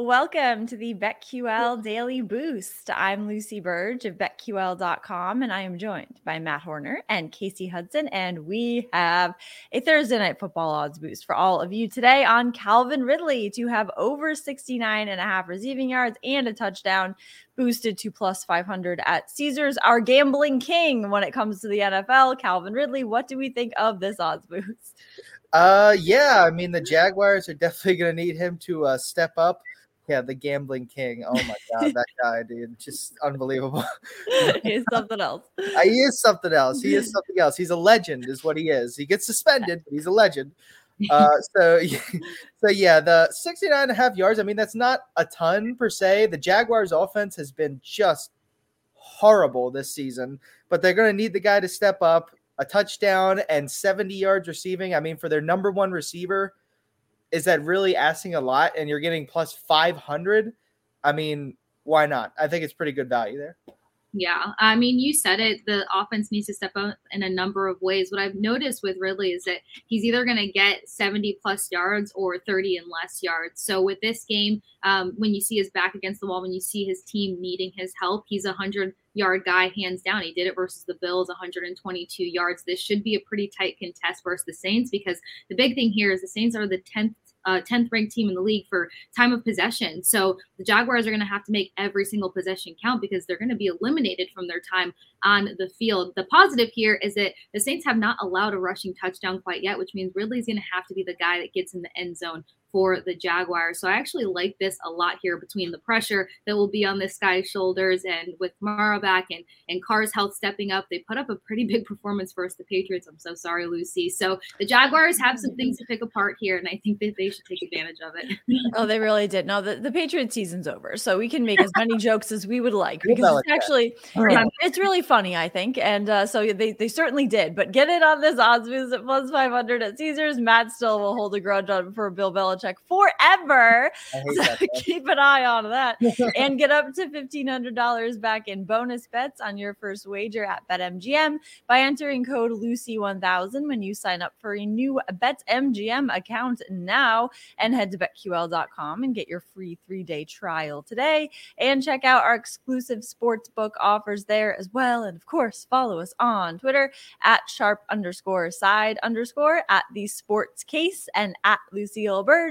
Welcome to the BetQL Daily Boost. I'm Lucy Burdge of BetQL.com, and I am joined by Matt Horner and Kasey Hudson. And we have a Thursday night football odds boost for all of you today on Calvin Ridley to have over 69 and a half receiving yards and a touchdown boosted to plus 500 at Caesars. Our gambling king when it comes to the NFL, Calvin Ridley. What do we think of this odds boost? Uh, yeah, I mean the Jaguars are definitely going to need him to uh, step up. Yeah, the gambling king. Oh my god, that guy, dude, just unbelievable. He's something else. He is something else. He is something else. He's a legend, is what he is. He gets suspended, but he's a legend. Uh, so, so yeah, the 69 and a half yards. I mean, that's not a ton per se. The Jaguars' offense has been just horrible this season, but they're going to need the guy to step up. A touchdown and 70 yards receiving. I mean, for their number one receiver is that really asking a lot and you're getting plus 500 i mean why not i think it's pretty good value there yeah, I mean, you said it. The offense needs to step up in a number of ways. What I've noticed with Ridley is that he's either going to get 70 plus yards or 30 and less yards. So with this game, um, when you see his back against the wall, when you see his team needing his help, he's a 100 yard guy hands down. He did it versus the Bills, 122 yards. This should be a pretty tight contest versus the Saints because the big thing here is the Saints are the 10th uh, 10th ranked team in the league for time of possession. So the Jaguars are going to have to make every single possession count because they're going to be eliminated from their time on the field. The positive here is that the Saints have not allowed a rushing touchdown quite yet, which means Ridley's going to have to be the guy that gets in the end zone for the Jaguars. So I actually like this a lot here between the pressure that will be on this guy's shoulders and with Mara back and, and Carr's health stepping up. They put up a pretty big performance versus the Patriots. I'm so sorry, Lucy. So the Jaguars have some things to pick apart here, and I think that they should take advantage of it. oh, they really did. No, the, the Patriots season's over. So we can make as many jokes as we would like because it's actually it, it's really funny, I think. And uh, so they, they certainly did. But get it on this odds boost at plus 500 at Caesars. Matt still will hold a grudge on for Bill Belichick Belichick forever. So keep an eye on that and get up to $1,500 back in bonus bets on your first wager at BetMGM by entering code Lucy1000 when you sign up for a new BetMGM account now and head to BetQL.com and get your free three day trial today and check out our exclusive sports book offers there as well. And of course, follow us on Twitter at sharp underscore side underscore at the sports case and at Lucille Bird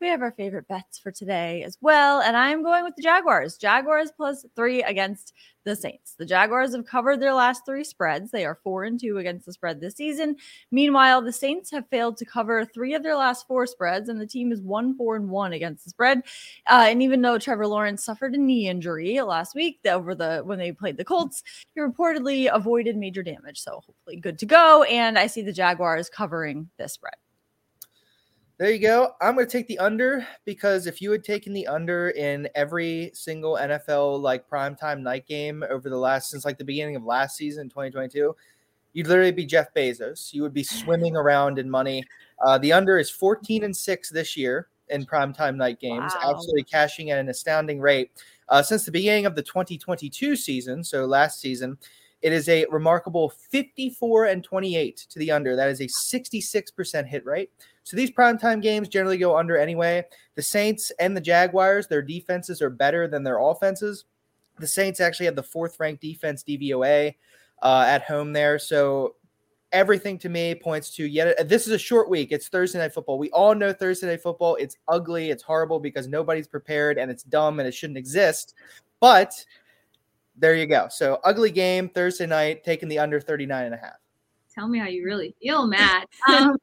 we have our favorite bets for today as well. And I'm going with the Jaguars. Jaguars plus three against the Saints. The Jaguars have covered their last three spreads. They are four and two against the spread this season. Meanwhile, the Saints have failed to cover three of their last four spreads, and the team is one, four, and one against the spread. Uh, and even though Trevor Lawrence suffered a knee injury last week over the when they played the Colts, he reportedly avoided major damage. So hopefully good to go. And I see the Jaguars covering this spread. There you go. I'm going to take the under because if you had taken the under in every single NFL like primetime night game over the last since like the beginning of last season, 2022, you'd literally be Jeff Bezos. You would be swimming around in money. Uh, the under is 14 and six this year in primetime night games, wow. absolutely cashing at an astounding rate. Uh, since the beginning of the 2022 season, so last season, it is a remarkable 54 and 28 to the under. That is a 66% hit rate. So these primetime games generally go under anyway. The Saints and the Jaguars, their defenses are better than their offenses. The Saints actually have the fourth ranked defense DVOA uh, at home there. So everything to me points to yet this is a short week. It's Thursday night football. We all know Thursday night football. It's ugly, it's horrible because nobody's prepared and it's dumb and it shouldn't exist. But there you go. So ugly game Thursday night, taking the under 39 and a half. Tell me how you really feel, Matt. Um,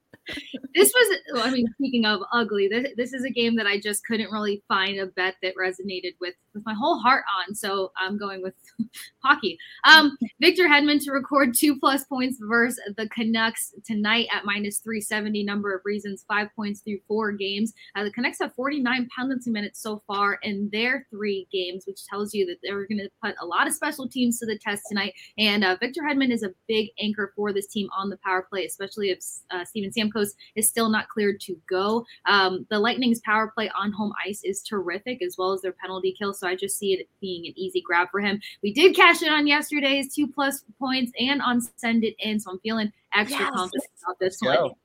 this was, I mean, speaking of ugly, this, this is a game that I just couldn't really find a bet that resonated with with my whole heart on. So I'm going with hockey. Um, Victor Hedman to record two plus points versus the Canucks tonight at minus 370. Number of reasons, five points through four games. Uh, the Canucks have 49 penalty minutes so far in their three games, which tells you that they're going to put a lot of special teams to the test tonight. And uh, Victor Hedman is a big anchor for this team on the power play, especially if uh, Steven Stamkos is still not cleared to go. Um, the Lightning's power play on home ice is terrific, as well as their penalty kill. So I just see it being an easy grab for him. We did cash in on yesterday's two plus points and on send it in. So I'm feeling extra yes. confident about this Let's one. Go.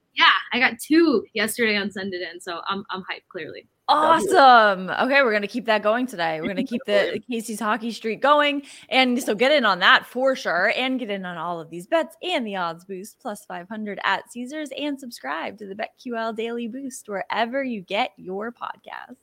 I got two yesterday on send it in. So I'm, I'm hyped clearly. Awesome. Okay, we're gonna keep that going today. We're gonna keep the Kasey's hockey streak going, and so get in on that for sure, and get in on all of these bets and the odds boost plus five hundred at Caesars, and subscribe to the BetQL Daily Boost wherever you get your podcast.